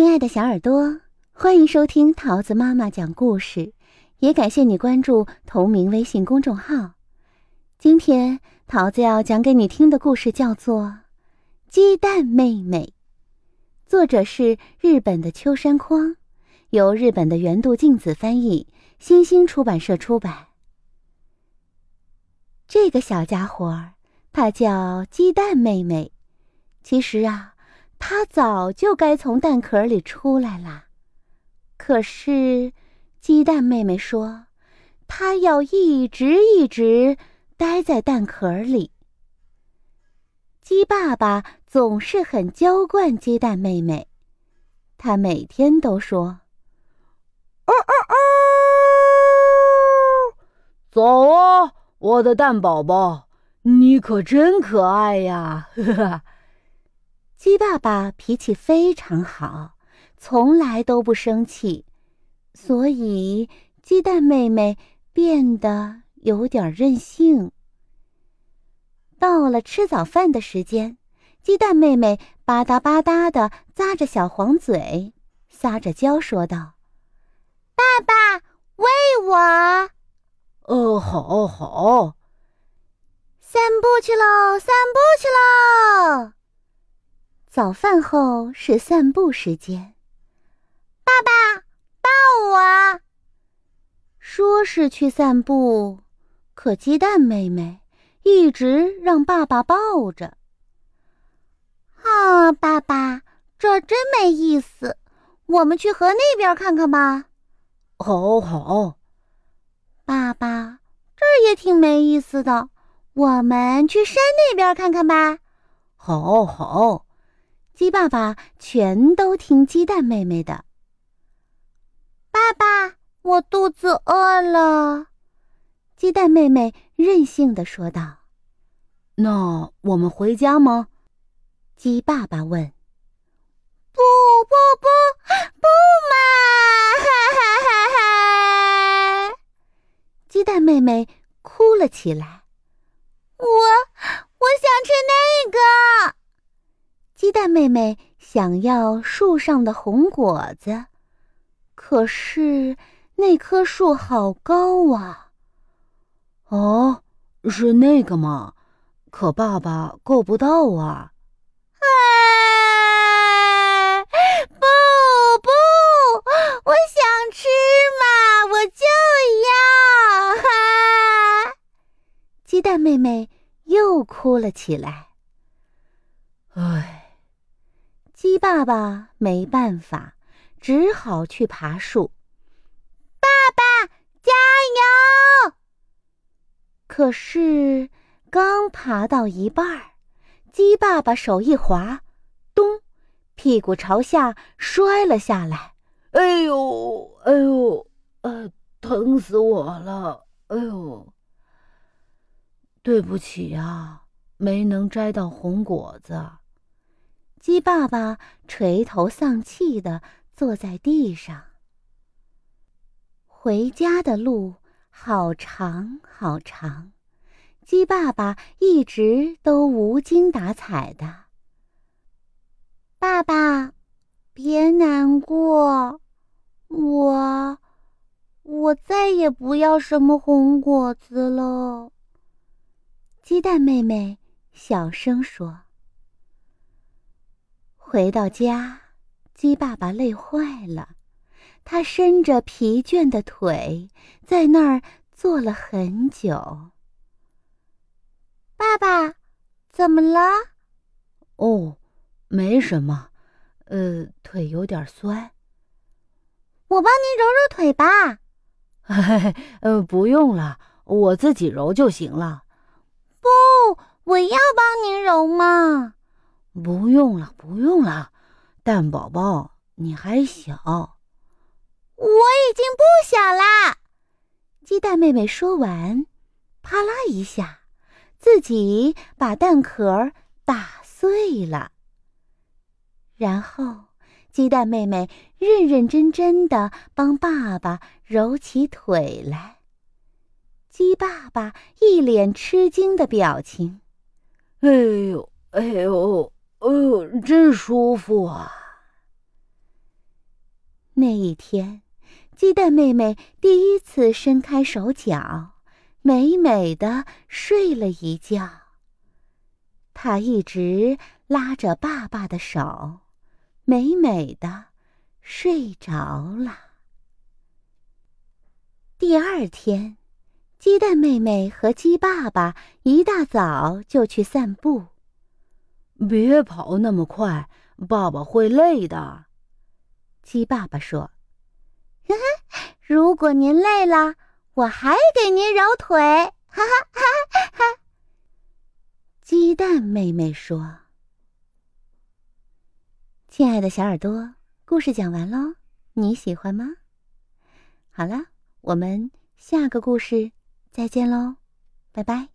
亲爱的小耳朵，欢迎收听桃子妈妈讲故事，也感谢你关注同名微信公众号。今天桃子要讲给你听的故事叫做《鸡蛋妹妹》，作者是日本的秋山匡，由日本的原度静子翻译，新星出版社出版。这个小家伙，他叫鸡蛋妹妹。其实啊。他早就该从蛋壳里出来了，可是鸡蛋妹妹说，她要一直一直待在蛋壳里。鸡爸爸总是很娇惯鸡蛋妹妹，他每天都说：“哦哦哦，走啊，我的蛋宝宝，你可真可爱呀！”呵呵。鸡爸爸脾气非常好，从来都不生气，所以鸡蛋妹妹变得有点任性。到了吃早饭的时间，鸡蛋妹妹吧嗒吧嗒的咂着小黄嘴，撒着娇说道：“爸爸，喂我。”“哦，好好。”“散步去喽，散步去喽。”早饭后是散步时间。爸爸抱我。说是去散步，可鸡蛋妹妹一直让爸爸抱着。啊，爸爸，这真没意思。我们去河那边看看吧。好好。爸爸，这儿也挺没意思的。我们去山那边看看吧。好好。鸡爸爸全都听鸡蛋妹妹的。爸爸，我肚子饿了。鸡蛋妹妹任性的说道：“那我们回家吗？”鸡爸爸问。“不不不不嘛！”哈哈哈哈鸡蛋妹妹哭了起来。我我想吃那个。鸡蛋妹妹想要树上的红果子，可是那棵树好高啊！哦，是那个吗？可爸爸够不到啊！啊！不不，我想吃嘛，我就要！哈！鸡蛋妹妹又哭了起来。鸡爸爸没办法，只好去爬树。爸爸，加油！可是刚爬到一半儿，鸡爸爸手一滑，咚，屁股朝下摔了下来。哎呦，哎呦，呃，疼死我了！哎呦，对不起啊，没能摘到红果子。鸡爸爸垂头丧气的坐在地上。回家的路好长好长，鸡爸爸一直都无精打采的。爸爸，别难过，我，我再也不要什么红果子了。鸡蛋妹妹小声说。回到家，鸡爸爸累坏了，他伸着疲倦的腿，在那儿坐了很久。爸爸，怎么了？哦，没什么，呃，腿有点酸。我帮您揉揉腿吧。嘿嘿，呃，不用了，我自己揉就行了。不，我要帮您揉嘛。不用了，不用了，蛋宝宝，你还小。我已经不小啦。鸡蛋妹妹说完，啪啦一下，自己把蛋壳打碎了。然后，鸡蛋妹妹认认真真的帮爸爸揉起腿来。鸡爸爸一脸吃惊的表情。哎呦，哎呦！哦，真舒服啊！那一天，鸡蛋妹妹第一次伸开手脚，美美的睡了一觉。她一直拉着爸爸的手，美美的睡着了。第二天，鸡蛋妹妹和鸡爸爸一大早就去散步。别跑那么快，爸爸会累的。鸡爸爸说：“如果您累了，我还给您揉腿。”哈哈哈哈！鸡蛋妹妹说：“亲爱的小耳朵，故事讲完喽，你喜欢吗？好了，我们下个故事再见喽，拜拜。”